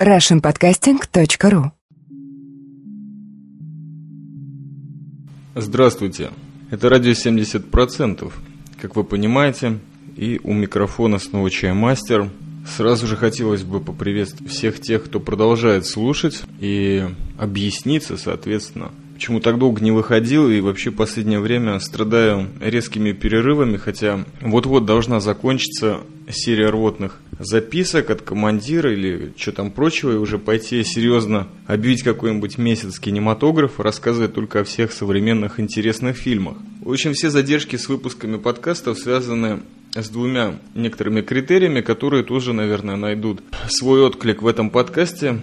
russianpodcasting.ru Здравствуйте, это радио 70%, как вы понимаете, и у микрофона снова Чаймастер. Сразу же хотелось бы поприветствовать всех тех, кто продолжает слушать и объясниться, соответственно, почему так долго не выходил и вообще последнее время страдаю резкими перерывами, хотя вот-вот должна закончиться серия рвотных записок от командира или что там прочего, и уже пойти серьезно объявить какой-нибудь месяц кинематографа, рассказывать только о всех современных интересных фильмах. В общем, все задержки с выпусками подкастов связаны с двумя некоторыми критериями, которые тоже, наверное, найдут свой отклик в этом подкасте,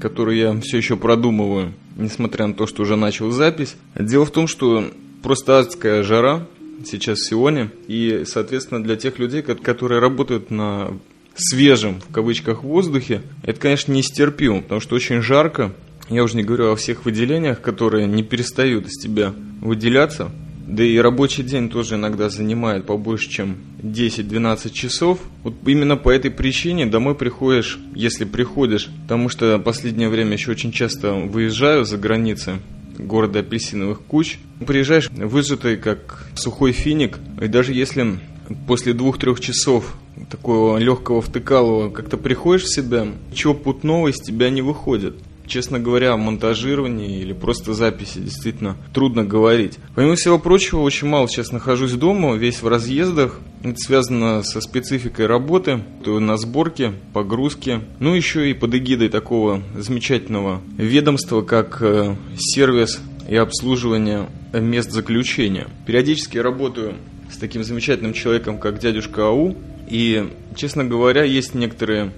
который я все еще продумываю несмотря на то, что уже начал запись. Дело в том, что просто адская жара сейчас в Сионе, и, соответственно, для тех людей, которые работают на свежем, в кавычках, воздухе, это, конечно, нестерпимо, потому что очень жарко. Я уже не говорю о всех выделениях, которые не перестают из тебя выделяться. Да и рабочий день тоже иногда занимает побольше, чем 10-12 часов. Вот именно по этой причине домой приходишь, если приходишь, потому что последнее время еще очень часто выезжаю за границы города апельсиновых куч. Приезжаешь выжатый, как сухой финик, и даже если после двух-трех часов такого легкого втыкалого как-то приходишь в себя, ничего путного из тебя не выходит. Честно говоря, о монтажировании или просто записи действительно трудно говорить. Помимо всего прочего, очень мало сейчас нахожусь дома, весь в разъездах. Это связано со спецификой работы, то на сборке, погрузке, ну еще и под эгидой такого замечательного ведомства, как э, сервис и обслуживание мест заключения. Периодически работаю с таким замечательным человеком, как дядюшка Ау, и, честно говоря, есть некоторые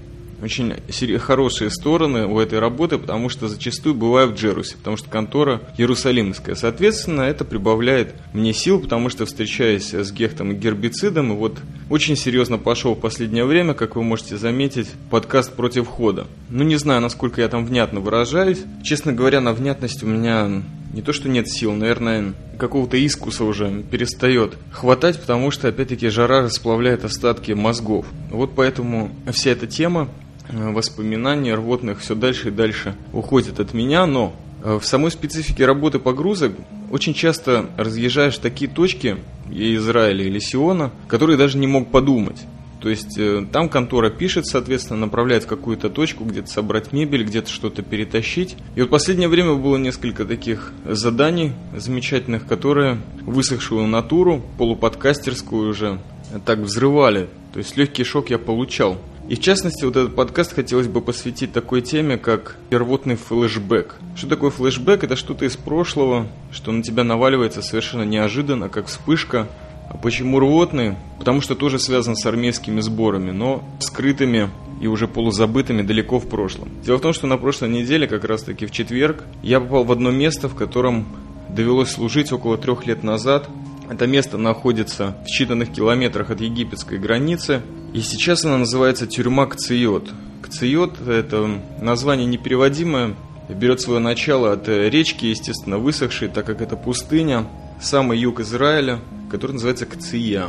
очень хорошие стороны у этой работы, потому что зачастую бываю в Джерусе, потому что контора иерусалимская. Соответственно, это прибавляет мне сил, потому что встречаясь с гехтом и гербицидом, и вот очень серьезно пошел в последнее время, как вы можете заметить, подкаст против хода. Ну, не знаю, насколько я там внятно выражаюсь. Честно говоря, на внятность у меня не то, что нет сил, наверное, какого-то искуса уже перестает хватать, потому что, опять-таки, жара расплавляет остатки мозгов. Вот поэтому вся эта тема воспоминания рвотных все дальше и дальше уходят от меня, но э, в самой специфике работы погрузок очень часто разъезжаешь такие точки Израиля или Сиона, которые даже не мог подумать. То есть э, там контора пишет, соответственно, направляет в какую-то точку, где-то собрать мебель, где-то что-то перетащить. И вот в последнее время было несколько таких заданий замечательных, которые высохшую натуру, полуподкастерскую уже, так взрывали. То есть легкий шок я получал. И в частности, вот этот подкаст хотелось бы посвятить такой теме, как первотный флешбэк. Что такое флешбэк? Это что-то из прошлого, что на тебя наваливается совершенно неожиданно, как вспышка. А почему рвотный? Потому что тоже связан с армейскими сборами, но скрытыми и уже полузабытыми далеко в прошлом. Дело в том, что на прошлой неделе, как раз таки в четверг, я попал в одно место, в котором довелось служить около трех лет назад. Это место находится в считанных километрах от египетской границы, и сейчас она называется тюрьма Кциот. Кциот – это название непереводимое, берет свое начало от речки, естественно, высохшей, так как это пустыня, самый юг Израиля, который называется Кция.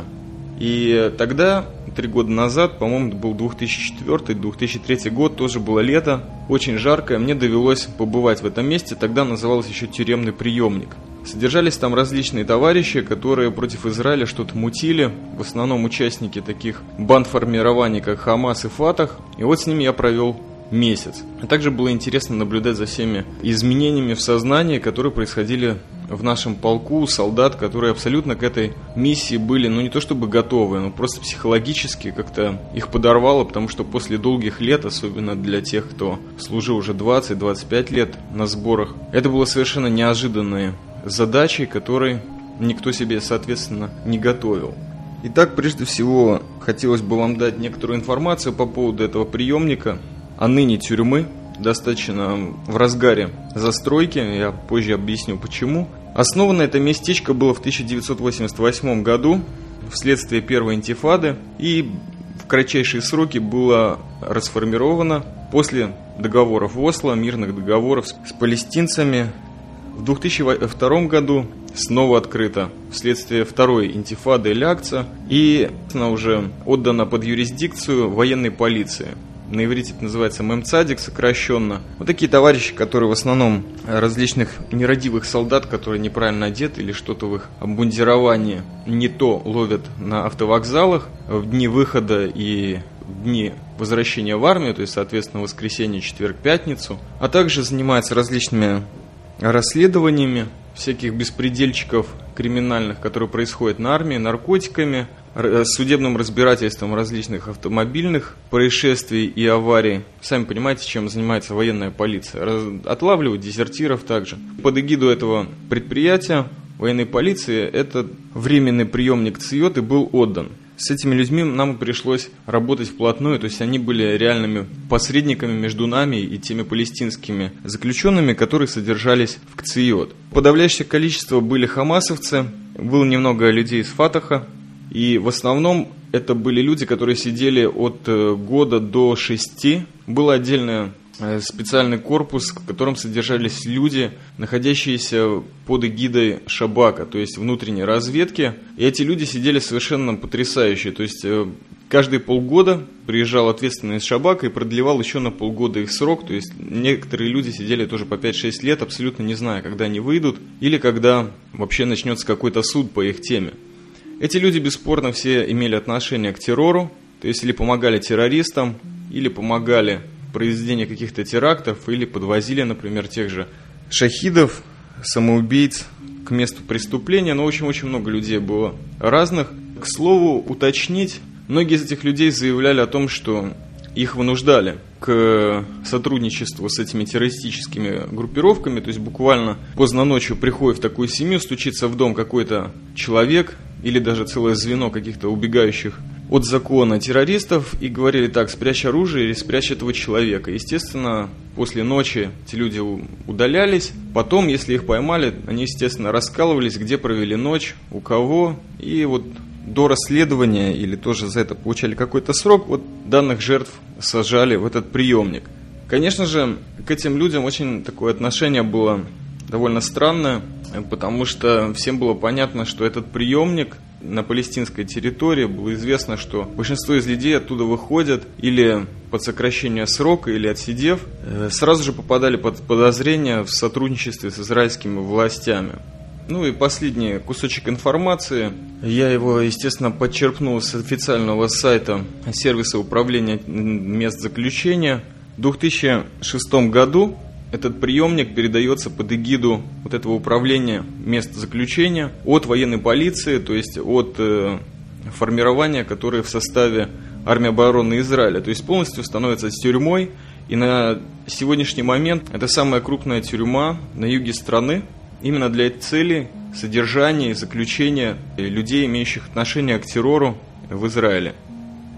И тогда, три года назад, по-моему, это был 2004-2003 год, тоже было лето, очень жаркое, мне довелось побывать в этом месте, тогда называлось еще тюремный приемник. Содержались там различные товарищи, которые против Израиля что-то мутили, в основном участники таких банд-формирований, как Хамас и Фатах. И вот с ними я провел месяц. А также было интересно наблюдать за всеми изменениями в сознании, которые происходили в нашем полку солдат, которые абсолютно к этой миссии были, ну не то чтобы готовы, но просто психологически как-то их подорвало, потому что после долгих лет, особенно для тех, кто служил уже 20-25 лет на сборах, это было совершенно неожиданное задачей, которой никто себе, соответственно, не готовил. Итак, прежде всего, хотелось бы вам дать некоторую информацию по поводу этого приемника, а ныне тюрьмы, достаточно в разгаре застройки, я позже объясню почему. Основано это местечко было в 1988 году вследствие первой интифады и в кратчайшие сроки было расформировано после договоров Осло, мирных договоров с палестинцами в 2002 году снова открыта вследствие второй интифады Лякца и она уже отдана под юрисдикцию военной полиции. на иврите это называется мемцадик сокращенно. Вот такие товарищи, которые в основном различных нерадивых солдат, которые неправильно одеты или что-то в их обмундировании не то ловят на автовокзалах в дни выхода и дни возвращения в армию, то есть, соответственно, воскресенье, четверг, пятницу, а также занимается различными расследованиями всяких беспредельчиков криминальных, которые происходят на армии, наркотиками, Э, судебным разбирательством различных автомобильных происшествий и аварий. Сами понимаете, чем занимается военная полиция. Отлавливают дезертиров также. Под эгиду этого предприятия военной полиции этот временный приемник ЦИОТы был отдан. С этими людьми нам пришлось работать вплотную, то есть они были реальными посредниками между нами и теми палестинскими заключенными, которые содержались в КЦИОТ. Подавляющее количество были хамасовцы, было немного людей из Фатаха, и в основном это были люди, которые сидели от э, года до шести. Был отдельный э, специальный корпус, в котором содержались люди, находящиеся под эгидой Шабака, то есть внутренней разведки. И эти люди сидели совершенно потрясающие. То есть э, каждые полгода приезжал ответственный из Шабака и продлевал еще на полгода их срок. То есть некоторые люди сидели тоже по 5-6 лет, абсолютно не зная, когда они выйдут или когда вообще начнется какой-то суд по их теме. Эти люди бесспорно все имели отношение к террору, то есть или помогали террористам, или помогали в произведении каких-то терактов, или подвозили, например, тех же шахидов, самоубийц к месту преступления. Но очень-очень много людей было разных. К слову, уточнить, многие из этих людей заявляли о том, что их вынуждали к сотрудничеству с этими террористическими группировками, то есть буквально поздно ночью приходит в такую семью, стучится в дом какой-то человек или даже целое звено каких-то убегающих от закона террористов и говорили так, спрячь оружие или спрячь этого человека. Естественно, после ночи эти люди удалялись. Потом, если их поймали, они, естественно, раскалывались, где провели ночь, у кого. И вот до расследования или тоже за это получали какой-то срок, вот данных жертв сажали в этот приемник. Конечно же, к этим людям очень такое отношение было довольно странное, потому что всем было понятно, что этот приемник на палестинской территории было известно, что большинство из людей оттуда выходят или под сокращение срока, или отсидев, э, сразу же попадали под подозрение в сотрудничестве с израильскими властями. Ну и последний кусочек информации. Я его, естественно, подчеркнул с официального сайта сервиса управления мест заключения. В 2006 году этот приемник передается под эгиду вот этого управления мест заключения от военной полиции, то есть от э, формирования, которое в составе армии обороны Израиля. То есть полностью становится тюрьмой. И на сегодняшний момент это самая крупная тюрьма на юге страны, именно для этой цели содержания и заключения людей, имеющих отношение к террору в Израиле.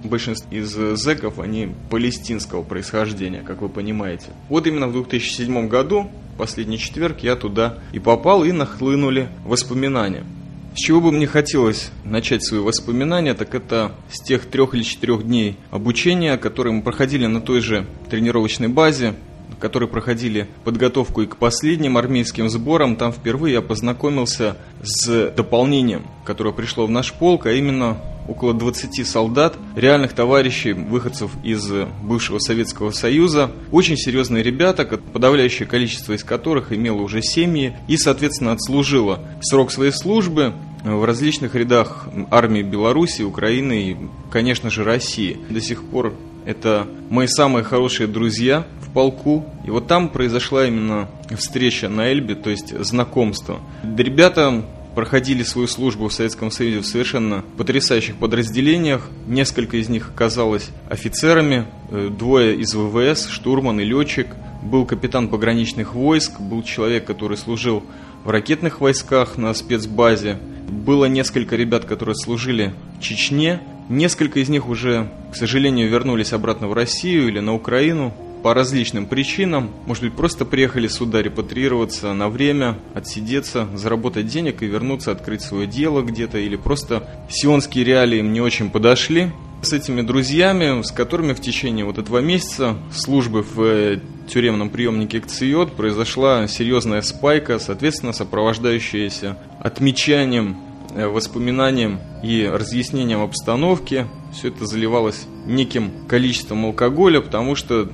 Большинство из зэков, они палестинского происхождения, как вы понимаете. Вот именно в 2007 году, последний четверг, я туда и попал, и нахлынули воспоминания. С чего бы мне хотелось начать свои воспоминания, так это с тех трех или четырех дней обучения, которые мы проходили на той же тренировочной базе, которые проходили подготовку и к последним армейским сборам, там впервые я познакомился с дополнением, которое пришло в наш полк, а именно около 20 солдат, реальных товарищей, выходцев из бывшего Советского Союза. Очень серьезные ребята, подавляющее количество из которых имело уже семьи и, соответственно, отслужило срок своей службы в различных рядах армии Беларуси, Украины и, конечно же, России. До сих пор это мои самые хорошие друзья в полку. И вот там произошла именно встреча на Эльбе, то есть знакомство. Ребята проходили свою службу в Советском Союзе в совершенно потрясающих подразделениях. Несколько из них оказалось офицерами, э, двое из ВВС, штурман и летчик. Был капитан пограничных войск, был человек, который служил в ракетных войсках на спецбазе. Было несколько ребят, которые служили в Чечне. Несколько из них уже, к сожалению, вернулись обратно в Россию или на Украину по различным причинам. Может быть, просто приехали сюда репатриироваться на время, отсидеться, заработать денег и вернуться, открыть свое дело где-то. Или просто сионские реалии им не очень подошли. С этими друзьями, с которыми в течение вот этого месяца службы в э, тюремном приемнике КЦИОТ произошла серьезная спайка, соответственно, сопровождающаяся отмечанием э, воспоминаниям и разъяснениям обстановки. Все это заливалось неким количеством алкоголя, потому что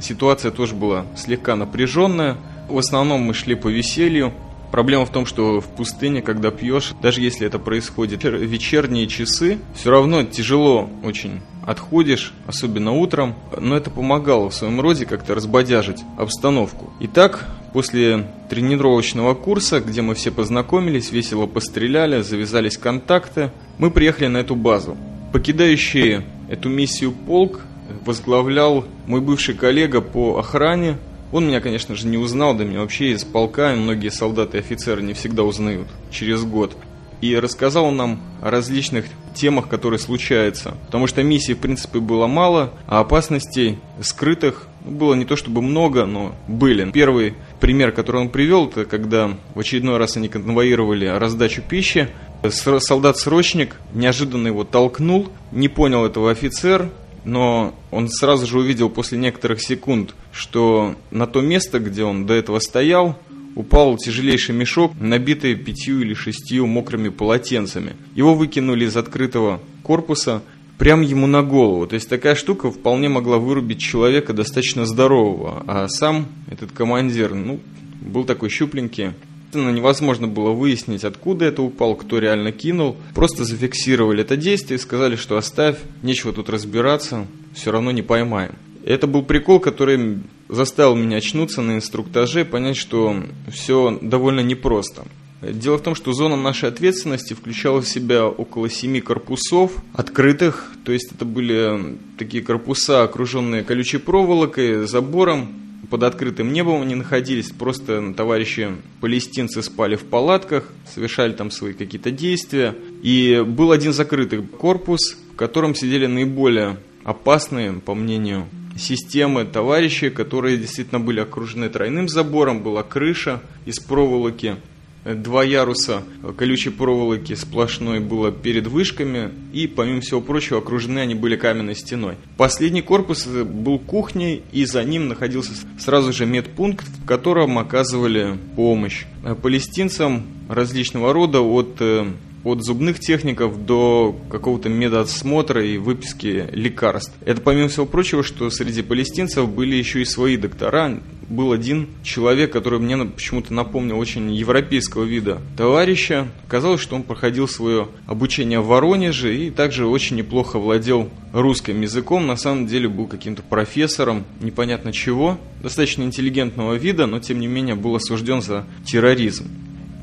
ситуация тоже была слегка напряженная. В основном мы шли по веселью. Проблема в том, что в пустыне, когда пьешь, даже если это происходит в вечерние часы, все равно тяжело очень отходишь, особенно утром, но это помогало в своем роде как-то разбодяжить обстановку. Итак, после тренировочного курса, где мы все познакомились, весело постреляли, завязались контакты, мы приехали на эту базу. Покидающий эту миссию полк возглавлял мой бывший коллега по охране. Он меня, конечно же, не узнал, да меня вообще из полка многие солдаты и офицеры не всегда узнают через год и рассказал нам о различных темах, которые случаются. Потому что миссий, в принципе, было мало, а опасностей скрытых было не то чтобы много, но были. Первый пример, который он привел, это когда в очередной раз они конвоировали раздачу пищи. Солдат-срочник неожиданно его толкнул, не понял этого офицер, но он сразу же увидел после некоторых секунд, что на то место, где он до этого стоял, упал тяжелейший мешок, набитый пятью или шестью мокрыми полотенцами. Его выкинули из открытого корпуса прямо ему на голову. То есть такая штука вполне могла вырубить человека достаточно здорового. А сам этот командир, ну, был такой щупленький. Невозможно было выяснить, откуда это упал, кто реально кинул. Просто зафиксировали это действие и сказали, что оставь, нечего тут разбираться, все равно не поймаем. Это был прикол, который заставил меня очнуться на инструктаже и понять, что все довольно непросто. Дело в том, что зона нашей ответственности включала в себя около семи корпусов открытых, то есть это были такие корпуса, окруженные колючей проволокой, забором, под открытым небом они находились, просто товарищи палестинцы спали в палатках, совершали там свои какие-то действия. И был один закрытый корпус, в котором сидели наиболее опасные, по мнению системы товарищей, которые действительно были окружены тройным забором, была крыша из проволоки, два яруса колючей проволоки сплошной было перед вышками, и, помимо всего прочего, окружены они были каменной стеной. Последний корпус был кухней, и за ним находился сразу же медпункт, в котором оказывали помощь палестинцам различного рода от э, от зубных техников до какого-то медосмотра и выписки лекарств. Это помимо всего прочего, что среди палестинцев были еще и свои доктора. Был один человек, который мне почему-то напомнил очень европейского вида товарища. Казалось, что он проходил свое обучение в Воронеже и также очень неплохо владел русским языком. На самом деле был каким-то профессором непонятно чего, достаточно интеллигентного вида, но тем не менее был осужден за терроризм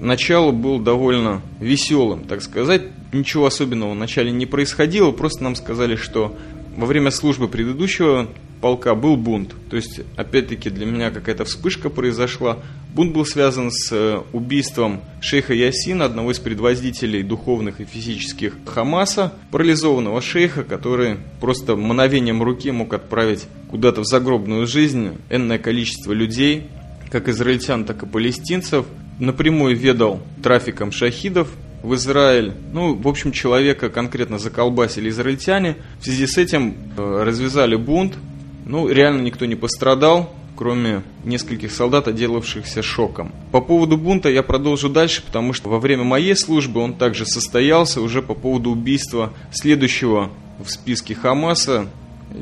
начало было довольно веселым, так сказать. Ничего особенного вначале не происходило, просто нам сказали, что во время службы предыдущего полка был бунт. То есть, опять-таки, для меня какая-то вспышка произошла. Бунт был связан с э, убийством шейха Ясина, одного из предводителей духовных и физических Хамаса, парализованного шейха, который просто мановением руки мог отправить куда-то в загробную жизнь энное количество людей, как израильтян, так и палестинцев – напрямую ведал трафиком шахидов в Израиль. Ну, в общем, человека конкретно заколбасили израильтяне. В связи с этим э, развязали бунт. Ну, реально никто не пострадал, кроме нескольких солдат, отделавшихся шоком. По поводу бунта я продолжу дальше, потому что во время моей службы он также состоялся уже по поводу убийства следующего в списке Хамаса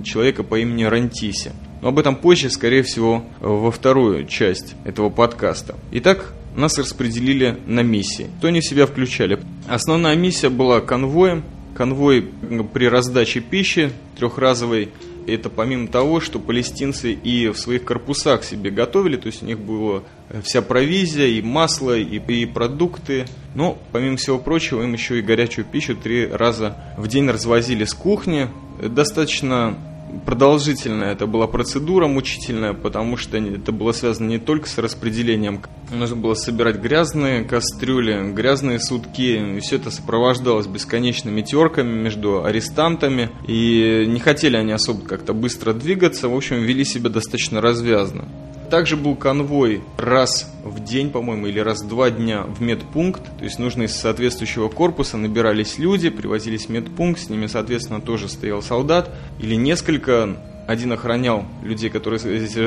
человека по имени Рантиси. Но об этом позже, скорее всего, во вторую часть этого подкаста. Итак, нас распределили на миссии. Что они в себя включали? Основная миссия была конвоем. Конвой при раздаче пищи трехразовой это помимо того, что палестинцы и в своих корпусах себе готовили, то есть у них была вся провизия, и масло, и, и продукты. Но, помимо всего прочего, им еще и горячую пищу три раза в день развозили с кухни. Достаточно продолжительная это была процедура, мучительная, потому что это было связано не только с распределением. Нужно было собирать грязные кастрюли, грязные сутки, и все это сопровождалось бесконечными терками между арестантами, и не хотели они особо как-то быстро двигаться, в общем, вели себя достаточно развязно. Также был конвой раз в день, по-моему, или раз в два дня в медпункт. То есть нужно из соответствующего корпуса набирались люди, привозились в медпункт, с ними, соответственно, тоже стоял солдат или несколько. Один охранял людей, которые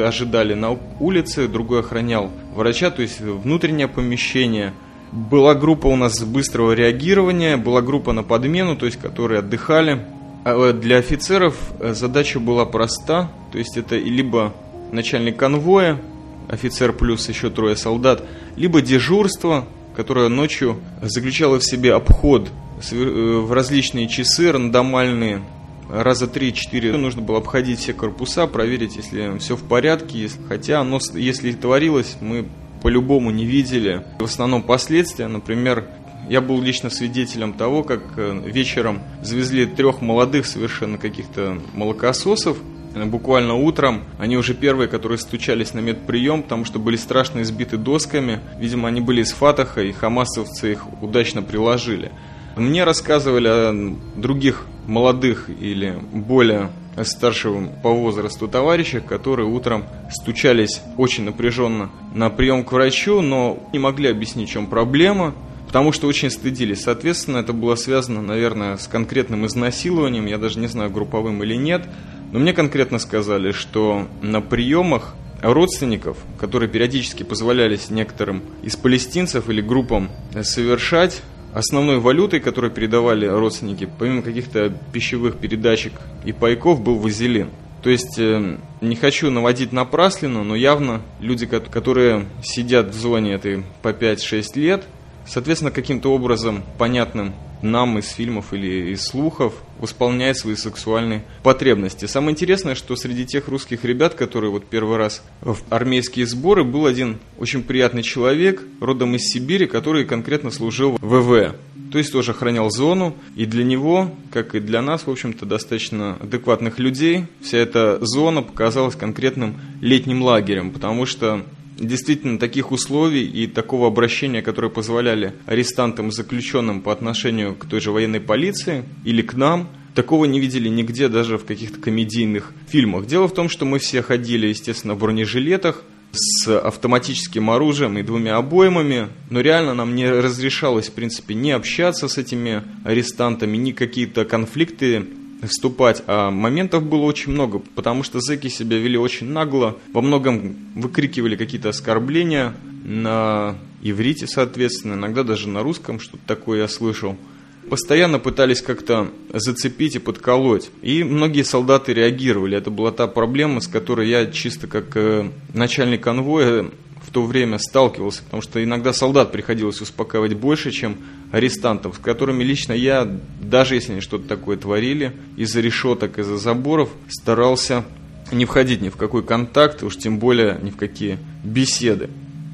ожидали на улице, другой охранял врача, то есть внутреннее помещение. Была группа у нас быстрого реагирования, была группа на подмену, то есть которые отдыхали. А для офицеров э, задача была проста, то есть это либо начальник конвоя, офицер плюс еще трое солдат, либо дежурство, которое ночью заключало в себе обход э, в различные часы рандомальные, раза 3-4 нужно было обходить все корпуса, проверить, если все в порядке. Хотя оно, если и творилось, мы по-любому не видели. В основном последствия, например, я был лично свидетелем того, как э, вечером завезли трех молодых совершенно каких-то молокососов, буквально утром. Они уже первые, которые стучались на медприем, потому что были страшно избиты досками. Видимо, они были из Фатаха, и хамасовцы их удачно приложили. Мне рассказывали о других молодых или более старшего по возрасту товарищах, которые утром стучались очень напряженно на прием к врачу, но не могли объяснить, в чем проблема, потому что очень стыдились. Соответственно, это было связано, наверное, с конкретным изнасилованием, я даже не знаю, групповым или нет, но мне конкретно сказали, что на приемах родственников, которые периодически позволялись некоторым из палестинцев или группам совершать, Основной валютой, которую передавали родственники, помимо каких-то пищевых передачек и пайков, был вазелин. То есть, э, не хочу наводить напраслину, но явно люди, которые сидят в зоне этой по 5-6 лет, соответственно, каким-то образом понятным нам из фильмов или из слухов восполняет свои сексуальные потребности. Самое интересное, что среди тех русских ребят, которые вот первый раз в армейские сборы, был один очень приятный человек, родом из Сибири, который конкретно служил в ВВ. То есть тоже охранял зону, и для него, как и для нас, в общем-то, достаточно адекватных людей, вся эта зона показалась конкретным летним лагерем, потому что действительно таких условий и такого обращения, которые позволяли арестантам и заключенным по отношению к той же военной полиции или к нам, такого не видели нигде, даже в каких-то комедийных фильмах. Дело в том, что мы все ходили, естественно, в бронежилетах, с автоматическим оружием и двумя обоймами, но реально нам не разрешалось, в принципе, не общаться с этими арестантами, ни какие-то конфликты вступать, а моментов было очень много, потому что зэки себя вели очень нагло, во многом выкрикивали какие-то оскорбления на иврите, соответственно, иногда даже на русском, что-то такое я слышал. Постоянно пытались как-то зацепить и подколоть. И многие солдаты реагировали. Это была та проблема, с которой я чисто как э, начальник конвоя в то время сталкивался, потому что иногда солдат приходилось успокаивать больше, чем арестантов, с которыми лично я, даже если они что-то такое творили, из-за решеток, из-за заборов, старался не входить ни в какой контакт, уж тем более ни в какие беседы.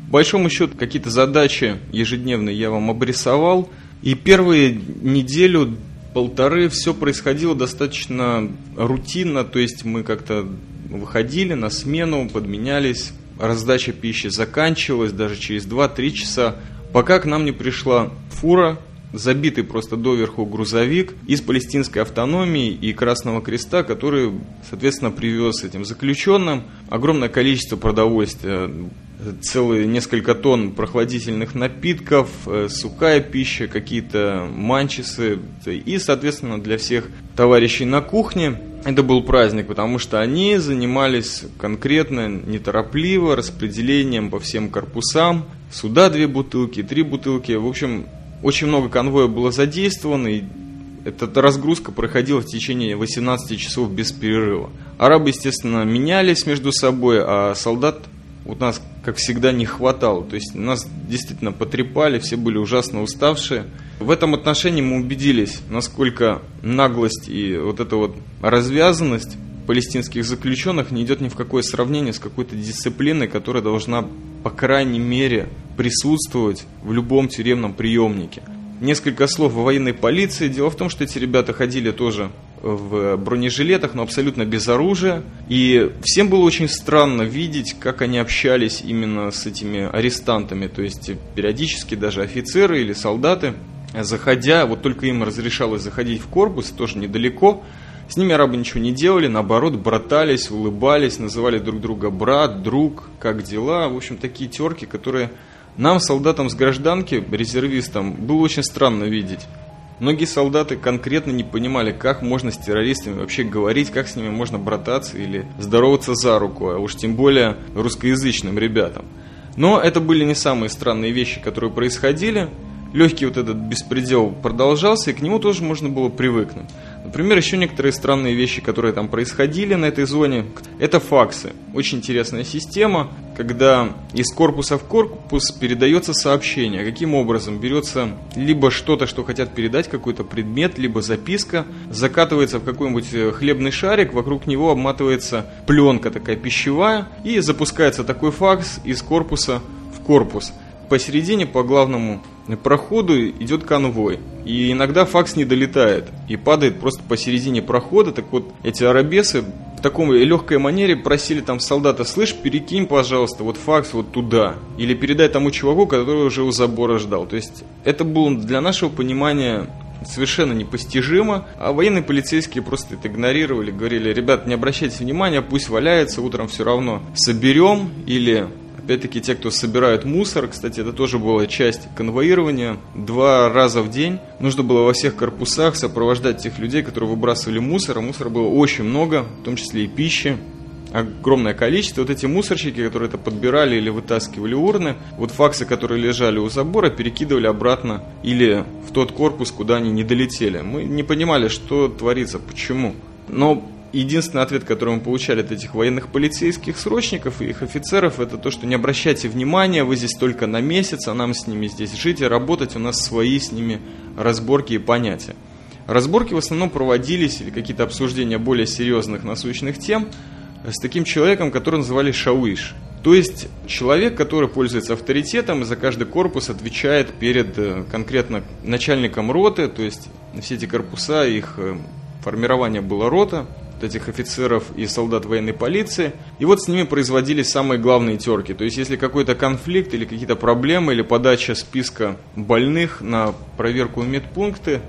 По большому счету, какие-то задачи ежедневные я вам обрисовал, и первые неделю полторы все происходило достаточно рутинно, то есть мы как-то выходили на смену, подменялись, раздача пищи заканчивалась даже через 2-3 часа, пока к нам не пришла фура, забитый просто доверху грузовик из палестинской автономии и Красного Креста, который, соответственно, привез этим заключенным огромное количество продовольствия, целые несколько тонн прохладительных напитков, э, сухая пища, какие-то манчисы и, соответственно, для всех товарищей на кухне это был праздник, потому что они занимались конкретно, неторопливо распределением по всем корпусам. Сюда две бутылки, три бутылки. В общем, очень много конвоя было задействовано, и эта разгрузка проходила в течение 18 часов без перерыва. Арабы, естественно, менялись между собой, а солдат у нас, как всегда, не хватало. То есть нас действительно потрепали, все были ужасно уставшие. В этом отношении мы убедились, насколько наглость и вот эта вот развязанность палестинских заключенных не идет ни в какое сравнение с какой-то дисциплиной, которая должна, по крайней мере, присутствовать в любом тюремном приемнике. Несколько слов о военной полиции. Дело в том, что эти ребята ходили тоже в бронежилетах, но абсолютно без оружия. И всем было очень странно видеть, как они общались именно с этими арестантами. То есть периодически даже офицеры или солдаты, заходя, вот только им разрешалось заходить в корпус, тоже недалеко, с ними арабы ничего не делали, наоборот, братались, улыбались, называли друг друга брат, друг, как дела. В общем, такие терки, которые нам, солдатам с гражданки, резервистам, было очень странно видеть. Многие солдаты конкретно не понимали, как можно с террористами вообще говорить, как с ними можно брататься или здороваться за руку, а уж тем более русскоязычным ребятам. Но это были не самые странные вещи, которые происходили. Легкий вот этот беспредел продолжался, и к нему тоже можно было привыкнуть. Например, еще некоторые странные вещи, которые там происходили на этой зоне, это факсы. Очень интересная система, когда из корпуса в корпус передается сообщение. Каким образом? Берется либо что-то, что хотят передать, какой-то предмет, либо записка, закатывается в какой-нибудь э, хлебный шарик, вокруг него обматывается пленка такая пищевая, и запускается такой факс из корпуса в корпус посередине по главному проходу идет конвой. И иногда факс не долетает и падает просто посередине прохода. Так вот, эти арабесы в таком легкой манере просили там солдата, слышь, перекинь, пожалуйста, вот факс вот туда. Или передай тому чуваку, который уже у забора ждал. То есть это было для нашего понимания совершенно непостижимо, а военные полицейские просто это игнорировали, говорили, ребят, не обращайте внимания, пусть валяется, утром все равно соберем или Опять-таки, те, кто собирают мусор, кстати, это тоже была часть конвоирования. Два раза в день нужно было во всех корпусах сопровождать тех людей, которые выбрасывали мусор. А мусора было очень много, в том числе и пищи огромное количество. Вот эти мусорщики, которые это подбирали или вытаскивали урны, вот факсы, которые лежали у забора, перекидывали обратно или в тот корпус, куда они не долетели. Мы не понимали, что творится, почему. Но единственный ответ, который мы получали от этих военных полицейских срочников и их офицеров, это то, что не обращайте внимания, вы здесь только на месяц, а нам с ними здесь жить и работать, у нас свои с ними разборки и понятия. Разборки в основном проводились, или какие-то обсуждения более серьезных насущных тем, с таким человеком, который называли шауиш. То есть человек, который пользуется авторитетом и за каждый корпус отвечает перед э, конкретно начальником роты, то есть все эти корпуса, их э, формирование было рота, этих офицеров и солдат военной полиции. И вот с ними производились самые главные терки. То есть, если какой-то конфликт или какие-то проблемы, или подача списка больных на проверку в медпункты,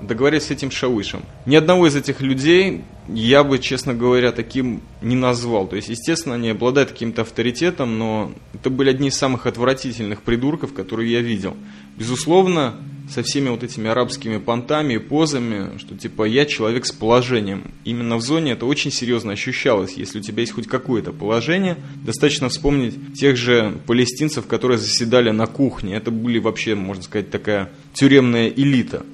договорились с этим шауишем. Ни одного из этих людей я бы, честно говоря, таким не назвал. То есть, естественно, они обладают каким-то авторитетом, но это были одни из самых отвратительных придурков, которые я видел. Безусловно, со всеми вот этими арабскими понтами и позами, что типа я человек с положением. Именно в зоне это очень серьезно ощущалось. Если у тебя есть хоть какое-то положение, достаточно вспомнить тех же палестинцев, которые заседали на кухне. Это были вообще, можно сказать, такая тюремная элита.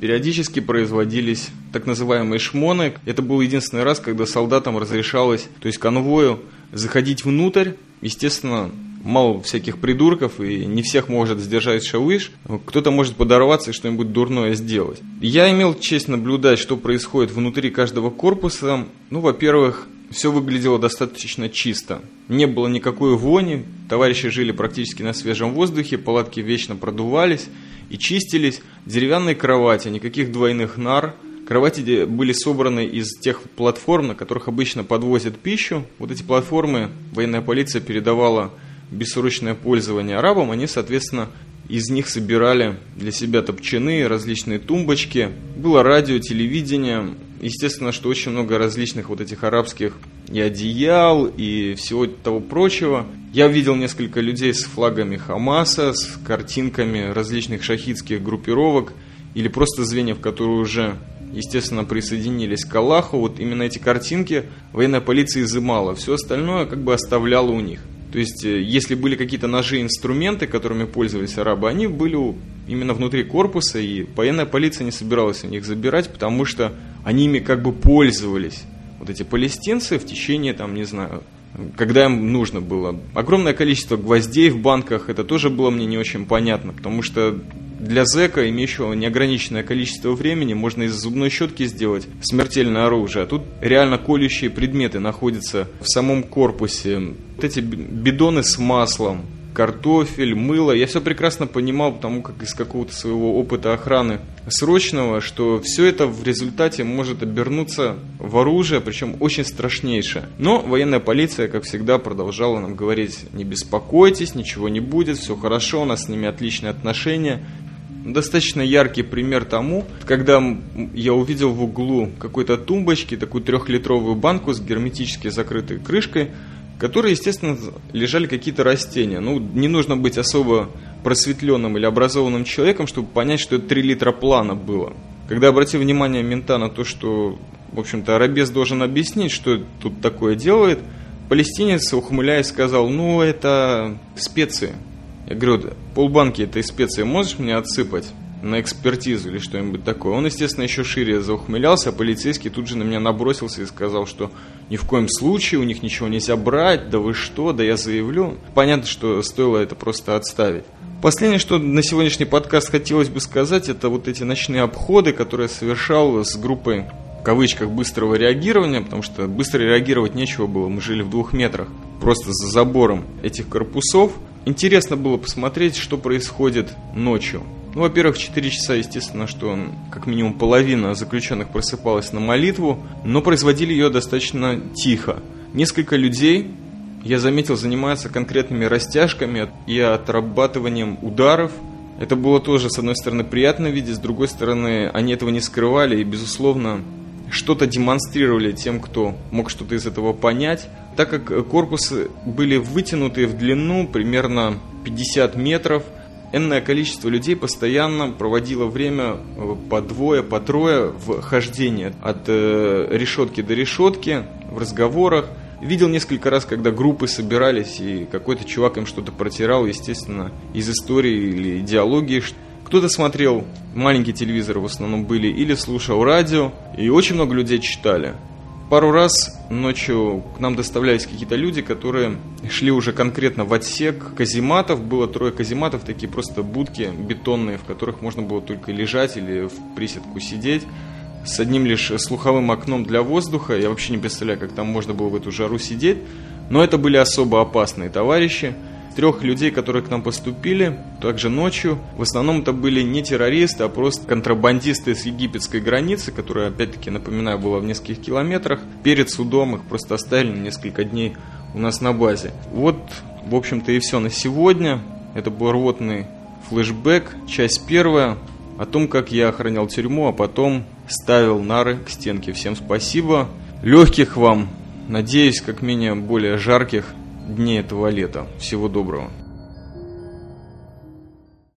Периодически производились так называемые шмоны. Это был единственный раз, когда солдатам разрешалось, то есть конвою, заходить внутрь. Естественно, мало всяких придурков, и не всех может сдержать шавыш. Кто-то может подорваться и что-нибудь дурное сделать. Я имел честь наблюдать, что происходит внутри каждого корпуса. Ну, во-первых, все выглядело достаточно чисто. Не было никакой вони, товарищи жили практически на свежем воздухе, палатки вечно продувались и чистились. Деревянные кровати, никаких двойных нар. Кровати были собраны из тех платформ, на которых обычно подвозят пищу. Вот эти платформы военная полиция передавала бессрочное пользование арабам, они, соответственно, из них собирали для себя топчаны, различные тумбочки. Было радио, телевидение. Естественно, что очень много различных вот этих арабских и одеял, и всего того прочего. Я видел несколько людей с флагами Хамаса, с картинками различных шахидских группировок, или просто звеньев, которые уже естественно, присоединились к Аллаху, вот именно эти картинки военная полиция изымала. Все остальное как бы оставляла у них. То есть, э, если были какие-то ножи и инструменты, которыми пользовались арабы, они были именно внутри корпуса, и военная полиция не собиралась у них забирать, потому что они ими как бы пользовались. Вот эти палестинцы в течение, там, не знаю, когда им нужно было. Огромное количество гвоздей в банках, это тоже было мне не очень понятно, потому что для зэка, имеющего неограниченное количество времени, можно из зубной щетки сделать смертельное оружие. А тут реально колющие предметы находятся в самом корпусе. Вот эти бидоны с маслом, картофель, мыло. Я все прекрасно понимал, потому как из какого-то своего опыта охраны срочного, что все это в результате может обернуться в оружие, причем очень страшнейшее. Но военная полиция, как всегда, продолжала нам говорить, не беспокойтесь, ничего не будет, все хорошо, у нас с ними отличные отношения достаточно яркий пример тому, когда я увидел в углу какой-то тумбочки такую трехлитровую банку с герметически закрытой крышкой, в которой, естественно, лежали какие-то растения. Ну, не нужно быть особо просветленным или образованным человеком, чтобы понять, что это 3 литра плана было. Когда обратил внимание мента на то, что, в общем-то, Арабес должен объяснить, что тут такое делает, палестинец, ухмыляясь, сказал, ну, это специи. Я говорю, полбанки этой специи можешь мне отсыпать? на экспертизу или что-нибудь такое. Он, естественно, еще шире заухмылялся, а полицейский тут же на меня набросился и сказал, что ни в коем случае у них ничего нельзя брать, да вы что, да я заявлю. Понятно, что стоило это просто отставить. Последнее, что на сегодняшний подкаст хотелось бы сказать, это вот эти ночные обходы, которые я совершал с группой в кавычках быстрого реагирования, потому что быстро реагировать нечего было, мы жили в двух метрах, просто за забором этих корпусов. Интересно было посмотреть, что происходит ночью. Ну, во-первых, 4 часа, естественно, что как минимум половина заключенных просыпалась на молитву, но производили ее достаточно тихо. Несколько людей, я заметил, занимаются конкретными растяжками и отрабатыванием ударов. Это было тоже, с одной стороны, приятно видеть, с другой стороны, они этого не скрывали и, безусловно, что-то демонстрировали тем, кто мог что-то из этого понять. Так как корпусы были вытянуты в длину примерно 50 метров – энное количество людей постоянно проводило время по двое, по трое в хождении от э, решетки до решетки, в разговорах. Видел несколько раз, когда группы собирались, и какой-то чувак им что-то протирал, естественно, из истории или идеологии. Кто-то смотрел маленькие телевизоры в основном были, или слушал радио, и очень много людей читали. Пару раз ночью к нам доставлялись какие-то люди, которые шли уже конкретно в отсек казематов. Было трое казематов, такие просто будки бетонные, в которых можно было только лежать или в приседку сидеть. С одним лишь слуховым окном для воздуха. Я вообще не представляю, как там можно было в эту жару сидеть. Но это были особо опасные товарищи трех людей, которые к нам поступили, также ночью. В основном это были не террористы, а просто контрабандисты с египетской границы, которая, опять-таки, напоминаю, была в нескольких километрах. Перед судом их просто оставили несколько дней у нас на базе. Вот, в общем-то, и все на сегодня. Это был рвотный флешбэк, часть первая, о том, как я охранял тюрьму, а потом ставил нары к стенке. Всем спасибо. Легких вам, надеюсь, как менее более жарких дней этого лета. Всего доброго.